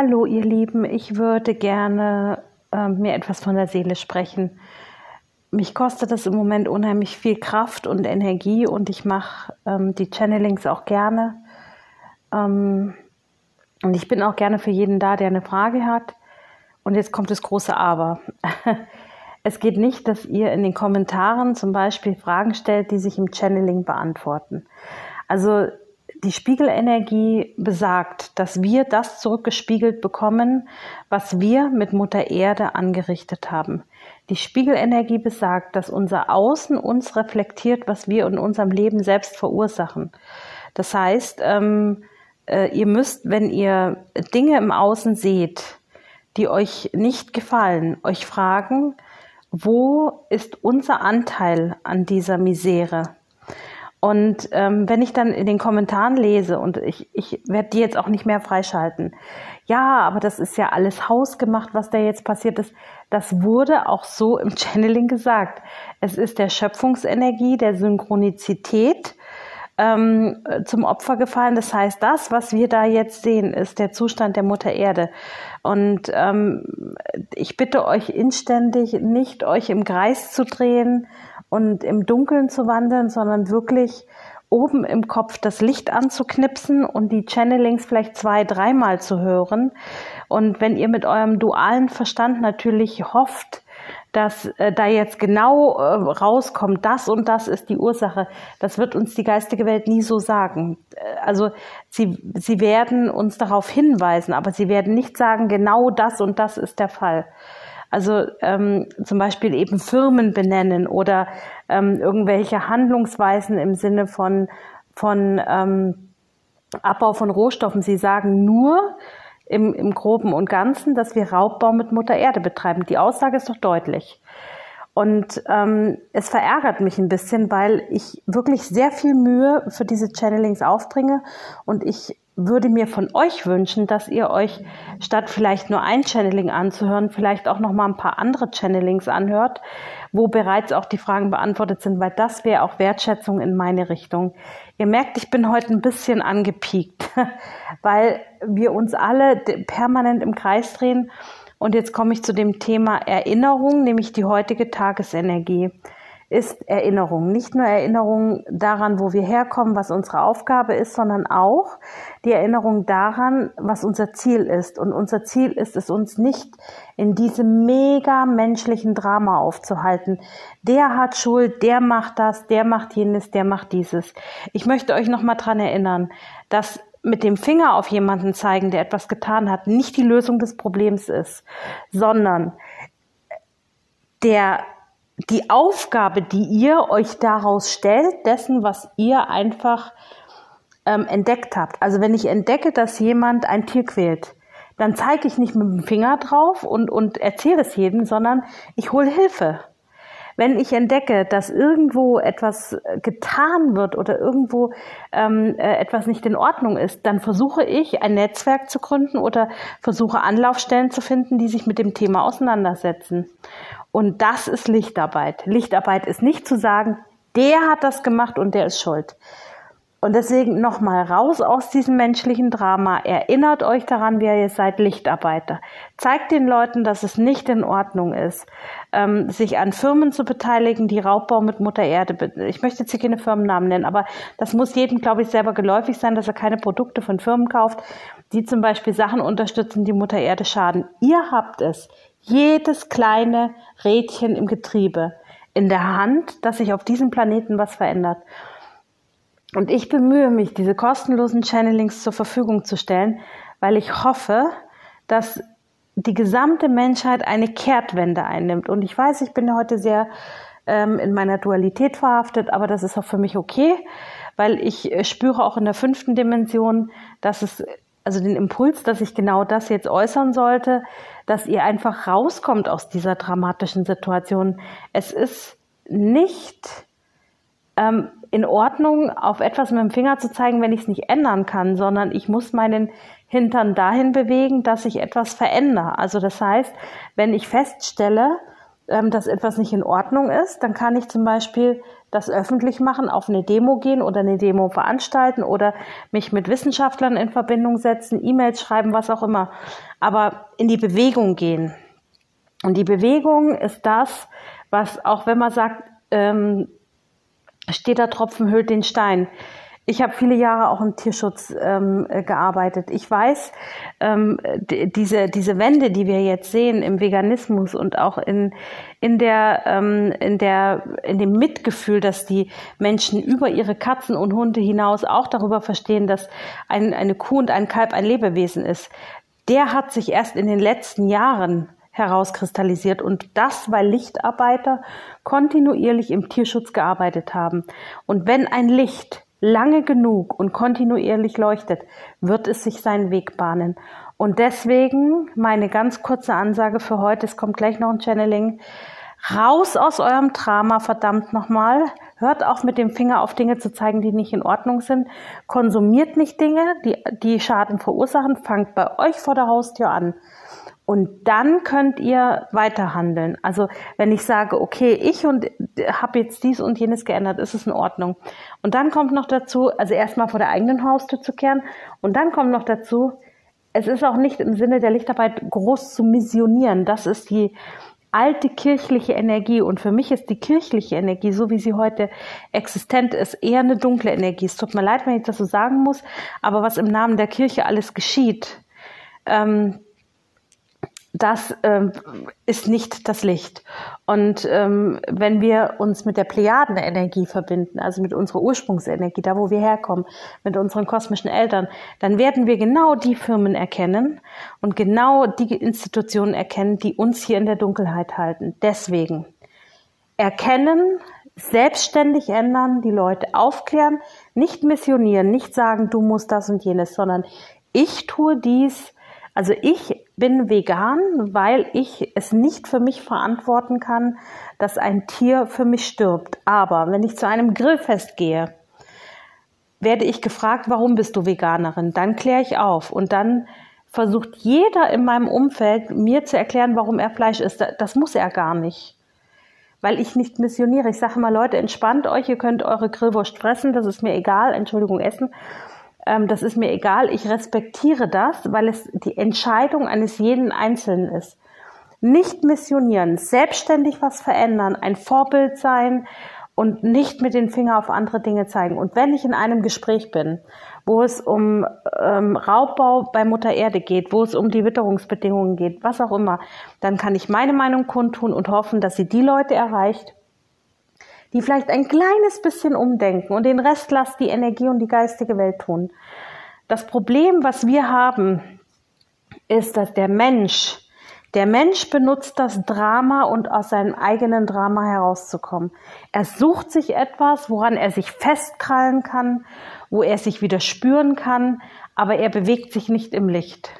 Hallo ihr Lieben, ich würde gerne äh, mir etwas von der Seele sprechen. Mich kostet es im Moment unheimlich viel Kraft und Energie und ich mache ähm, die Channelings auch gerne. Ähm, und ich bin auch gerne für jeden da, der eine Frage hat. Und jetzt kommt das große Aber. es geht nicht, dass ihr in den Kommentaren zum Beispiel Fragen stellt, die sich im Channeling beantworten. Also die Spiegelenergie besagt, dass wir das zurückgespiegelt bekommen, was wir mit Mutter Erde angerichtet haben. Die Spiegelenergie besagt, dass unser Außen uns reflektiert, was wir in unserem Leben selbst verursachen. Das heißt, ähm, äh, ihr müsst, wenn ihr Dinge im Außen seht, die euch nicht gefallen, euch fragen, wo ist unser Anteil an dieser Misere? Und ähm, wenn ich dann in den Kommentaren lese, und ich, ich werde die jetzt auch nicht mehr freischalten, ja, aber das ist ja alles hausgemacht, was da jetzt passiert ist, das wurde auch so im Channeling gesagt. Es ist der Schöpfungsenergie, der Synchronizität ähm, zum Opfer gefallen. Das heißt, das, was wir da jetzt sehen, ist der Zustand der Mutter Erde. Und ähm, ich bitte euch inständig, nicht euch im Kreis zu drehen, und im Dunkeln zu wandeln, sondern wirklich oben im Kopf das Licht anzuknipsen und die Channelings vielleicht zwei, dreimal zu hören. Und wenn ihr mit eurem dualen Verstand natürlich hofft, dass äh, da jetzt genau äh, rauskommt, das und das ist die Ursache, das wird uns die geistige Welt nie so sagen. Äh, also sie, sie werden uns darauf hinweisen, aber sie werden nicht sagen, genau das und das ist der Fall. Also ähm, zum Beispiel eben Firmen benennen oder ähm, irgendwelche Handlungsweisen im Sinne von, von ähm, Abbau von Rohstoffen. Sie sagen nur im, im Groben und Ganzen, dass wir Raubbau mit Mutter Erde betreiben. Die Aussage ist doch deutlich. Und ähm, es verärgert mich ein bisschen, weil ich wirklich sehr viel Mühe für diese Channelings aufbringe und ich würde mir von euch wünschen, dass ihr euch statt vielleicht nur ein Channeling anzuhören, vielleicht auch noch mal ein paar andere Channelings anhört, wo bereits auch die Fragen beantwortet sind, weil das wäre auch Wertschätzung in meine Richtung. Ihr merkt, ich bin heute ein bisschen angepiekt, weil wir uns alle permanent im Kreis drehen. Und jetzt komme ich zu dem Thema Erinnerung, nämlich die heutige Tagesenergie ist Erinnerung. Nicht nur Erinnerung daran, wo wir herkommen, was unsere Aufgabe ist, sondern auch die Erinnerung daran, was unser Ziel ist. Und unser Ziel ist es, uns nicht in diesem mega menschlichen Drama aufzuhalten. Der hat Schuld, der macht das, der macht jenes, der macht dieses. Ich möchte euch nochmal dran erinnern, dass mit dem Finger auf jemanden zeigen, der etwas getan hat, nicht die Lösung des Problems ist, sondern der die Aufgabe, die ihr euch daraus stellt, dessen, was ihr einfach ähm, entdeckt habt. Also wenn ich entdecke, dass jemand ein Tier quält, dann zeige ich nicht mit dem Finger drauf und, und erzähle es jedem, sondern ich hole Hilfe. Wenn ich entdecke, dass irgendwo etwas äh, getan wird oder irgendwo ähm, äh, etwas nicht in Ordnung ist, dann versuche ich ein Netzwerk zu gründen oder versuche Anlaufstellen zu finden, die sich mit dem Thema auseinandersetzen. Und das ist Lichtarbeit. Lichtarbeit ist nicht zu sagen, der hat das gemacht und der ist schuld. Und deswegen nochmal raus aus diesem menschlichen Drama. Erinnert euch daran, wer ihr seid, Lichtarbeiter. Zeigt den Leuten, dass es nicht in Ordnung ist, ähm, sich an Firmen zu beteiligen, die Raubbau mit Mutter Erde, ich möchte jetzt hier keine Firmennamen nennen, aber das muss jedem, glaube ich, selber geläufig sein, dass er keine Produkte von Firmen kauft, die zum Beispiel Sachen unterstützen, die Mutter Erde schaden. Ihr habt es jedes kleine Rädchen im Getriebe in der Hand, dass sich auf diesem Planeten was verändert. Und ich bemühe mich, diese kostenlosen Channelings zur Verfügung zu stellen, weil ich hoffe, dass die gesamte Menschheit eine Kehrtwende einnimmt. Und ich weiß, ich bin heute sehr ähm, in meiner Dualität verhaftet, aber das ist auch für mich okay, weil ich äh, spüre auch in der fünften Dimension, dass es also den Impuls, dass ich genau das jetzt äußern sollte, dass ihr einfach rauskommt aus dieser dramatischen Situation. Es ist nicht ähm, in Ordnung, auf etwas mit dem Finger zu zeigen, wenn ich es nicht ändern kann, sondern ich muss meinen Hintern dahin bewegen, dass ich etwas verändere. Also das heißt, wenn ich feststelle, ähm, dass etwas nicht in Ordnung ist, dann kann ich zum Beispiel das öffentlich machen, auf eine Demo gehen oder eine Demo veranstalten oder mich mit Wissenschaftlern in Verbindung setzen, E-Mails schreiben, was auch immer. Aber in die Bewegung gehen. Und die Bewegung ist das, was auch wenn man sagt, ähm, steht der Tropfen hüllt den Stein. Ich habe viele Jahre auch im Tierschutz ähm, gearbeitet. Ich weiß, ähm, diese, diese Wende, die wir jetzt sehen im Veganismus und auch in, in, der, ähm, in, der, in dem Mitgefühl, dass die Menschen über ihre Katzen und Hunde hinaus auch darüber verstehen, dass ein, eine Kuh und ein Kalb ein Lebewesen ist, der hat sich erst in den letzten Jahren herauskristallisiert und das, weil Lichtarbeiter kontinuierlich im Tierschutz gearbeitet haben. Und wenn ein Licht lange genug und kontinuierlich leuchtet, wird es sich seinen Weg bahnen. Und deswegen meine ganz kurze Ansage für heute, es kommt gleich noch ein Channeling, raus aus eurem Drama, verdammt nochmal, hört auf mit dem Finger auf Dinge zu zeigen, die nicht in Ordnung sind, konsumiert nicht Dinge, die, die Schaden verursachen, fangt bei euch vor der Haustür an. Und dann könnt ihr weiter handeln. Also wenn ich sage, okay, ich und habe jetzt dies und jenes geändert, ist es in Ordnung. Und dann kommt noch dazu, also erstmal vor der eigenen Haustür zu kehren. Und dann kommt noch dazu, es ist auch nicht im Sinne der Lichtarbeit groß zu missionieren. Das ist die alte kirchliche Energie. Und für mich ist die kirchliche Energie, so wie sie heute existent ist, eher eine dunkle Energie. Es tut mir leid, wenn ich das so sagen muss, aber was im Namen der Kirche alles geschieht, ähm, das ähm, ist nicht das Licht. Und ähm, wenn wir uns mit der Plejadenenergie verbinden, also mit unserer Ursprungsenergie, da wo wir herkommen, mit unseren kosmischen Eltern, dann werden wir genau die Firmen erkennen und genau die Institutionen erkennen, die uns hier in der Dunkelheit halten. Deswegen erkennen, selbstständig ändern, die Leute aufklären, nicht missionieren, nicht sagen, du musst das und jenes, sondern ich tue dies, also ich bin vegan, weil ich es nicht für mich verantworten kann, dass ein Tier für mich stirbt. Aber wenn ich zu einem Grillfest gehe, werde ich gefragt, warum bist du Veganerin? Dann kläre ich auf und dann versucht jeder in meinem Umfeld mir zu erklären, warum er Fleisch isst. Das muss er gar nicht. Weil ich nicht missioniere. Ich sage immer, Leute, entspannt euch, ihr könnt eure Grillwurst fressen, das ist mir egal, Entschuldigung, essen ähm, das ist mir egal, ich respektiere das, weil es die Entscheidung eines jeden Einzelnen ist. Nicht missionieren, selbstständig was verändern, ein Vorbild sein und nicht mit den Finger auf andere Dinge zeigen. Und wenn ich in einem Gespräch bin, wo es um ähm, Raubbau bei Mutter Erde geht, wo es um die Witterungsbedingungen geht, was auch immer, dann kann ich meine Meinung kundtun und hoffen, dass sie die Leute erreicht, die vielleicht ein kleines bisschen umdenken und den Rest lasst die Energie und die geistige Welt tun. Das Problem, was wir haben, ist, dass der Mensch, der Mensch benutzt das Drama und aus seinem eigenen Drama herauszukommen. Er sucht sich etwas, woran er sich festkrallen kann, wo er sich wieder spüren kann, aber er bewegt sich nicht im Licht.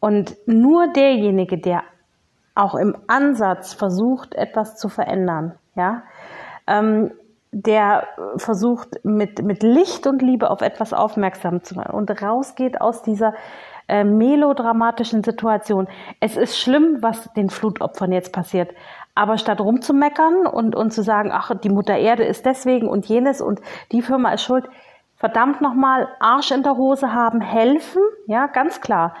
Und nur derjenige, der auch im Ansatz versucht, etwas zu verändern, ja, ähm, der versucht, mit, mit Licht und Liebe auf etwas aufmerksam zu machen und rausgeht aus dieser äh, melodramatischen Situation. Es ist schlimm, was den Flutopfern jetzt passiert. Aber statt rumzumeckern und, und zu sagen, ach, die Mutter Erde ist deswegen und jenes und die Firma ist schuld, verdammt nochmal Arsch in der Hose haben, helfen, ja, ganz klar.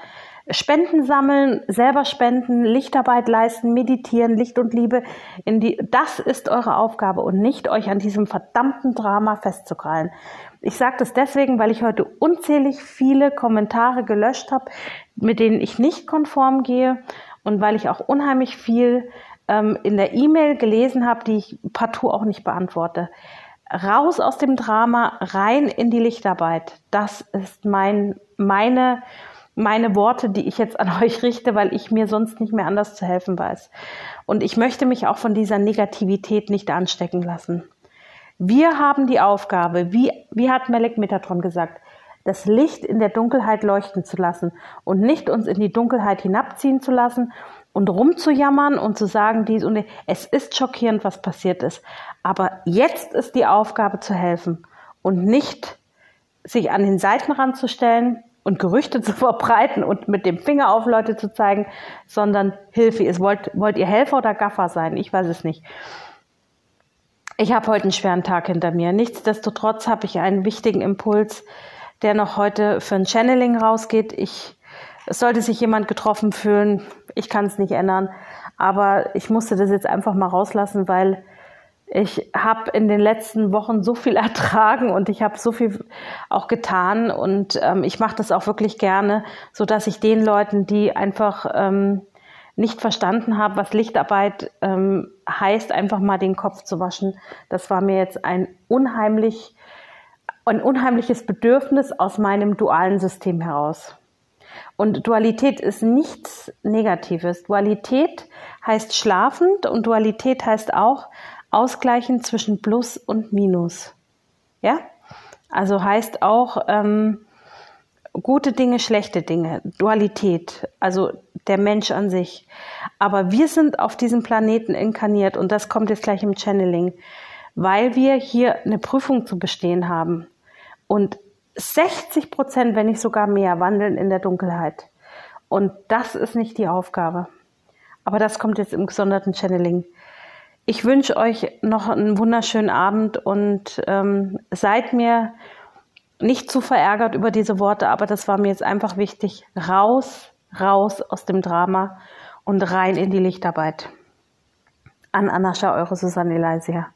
Spenden sammeln, selber spenden, Lichtarbeit leisten, meditieren, Licht und Liebe in die, das ist eure Aufgabe und nicht euch an diesem verdammten Drama festzukrallen. Ich sage das deswegen, weil ich heute unzählig viele Kommentare gelöscht habe, mit denen ich nicht konform gehe und weil ich auch unheimlich viel ähm, in der E-Mail gelesen habe, die ich partout auch nicht beantworte. Raus aus dem Drama, rein in die Lichtarbeit. Das ist mein, meine meine Worte, die ich jetzt an euch richte, weil ich mir sonst nicht mehr anders zu helfen weiß. Und ich möchte mich auch von dieser Negativität nicht anstecken lassen. Wir haben die Aufgabe, wie, wie hat Melek Metatron gesagt, das Licht in der Dunkelheit leuchten zu lassen und nicht uns in die Dunkelheit hinabziehen zu lassen und rumzujammern und zu sagen, dies und es ist schockierend, was passiert ist. Aber jetzt ist die Aufgabe zu helfen und nicht sich an den Seitenrand zu stellen, und Gerüchte zu verbreiten und mit dem Finger auf Leute zu zeigen, sondern Hilfe ist. Wollt, wollt ihr Helfer oder Gaffer sein? Ich weiß es nicht. Ich habe heute einen schweren Tag hinter mir. Nichtsdestotrotz habe ich einen wichtigen Impuls, der noch heute für ein Channeling rausgeht. Ich, es sollte sich jemand getroffen fühlen. Ich kann es nicht ändern. Aber ich musste das jetzt einfach mal rauslassen, weil ich habe in den letzten Wochen so viel ertragen und ich habe so viel auch getan und ähm, ich mache das auch wirklich gerne, so dass ich den Leuten, die einfach ähm, nicht verstanden haben, was Lichtarbeit ähm, heißt, einfach mal den Kopf zu waschen. Das war mir jetzt ein unheimlich ein unheimliches Bedürfnis aus meinem dualen System heraus. Und Dualität ist nichts Negatives. Dualität heißt schlafend und Dualität heißt auch ausgleichen zwischen Plus und Minus. Ja? Also heißt auch ähm, gute Dinge, schlechte Dinge, Dualität, also der Mensch an sich. Aber wir sind auf diesem Planeten inkarniert und das kommt jetzt gleich im Channeling, weil wir hier eine Prüfung zu bestehen haben. Und 60 Prozent, wenn nicht sogar mehr, wandeln in der Dunkelheit. Und das ist nicht die Aufgabe. Aber das kommt jetzt im gesonderten Channeling. Ich wünsche euch noch einen wunderschönen Abend und ähm, seid mir nicht zu verärgert über diese Worte, aber das war mir jetzt einfach wichtig. Raus, raus aus dem Drama und rein in die Lichtarbeit. An Anascha, eure Susanne Leisier.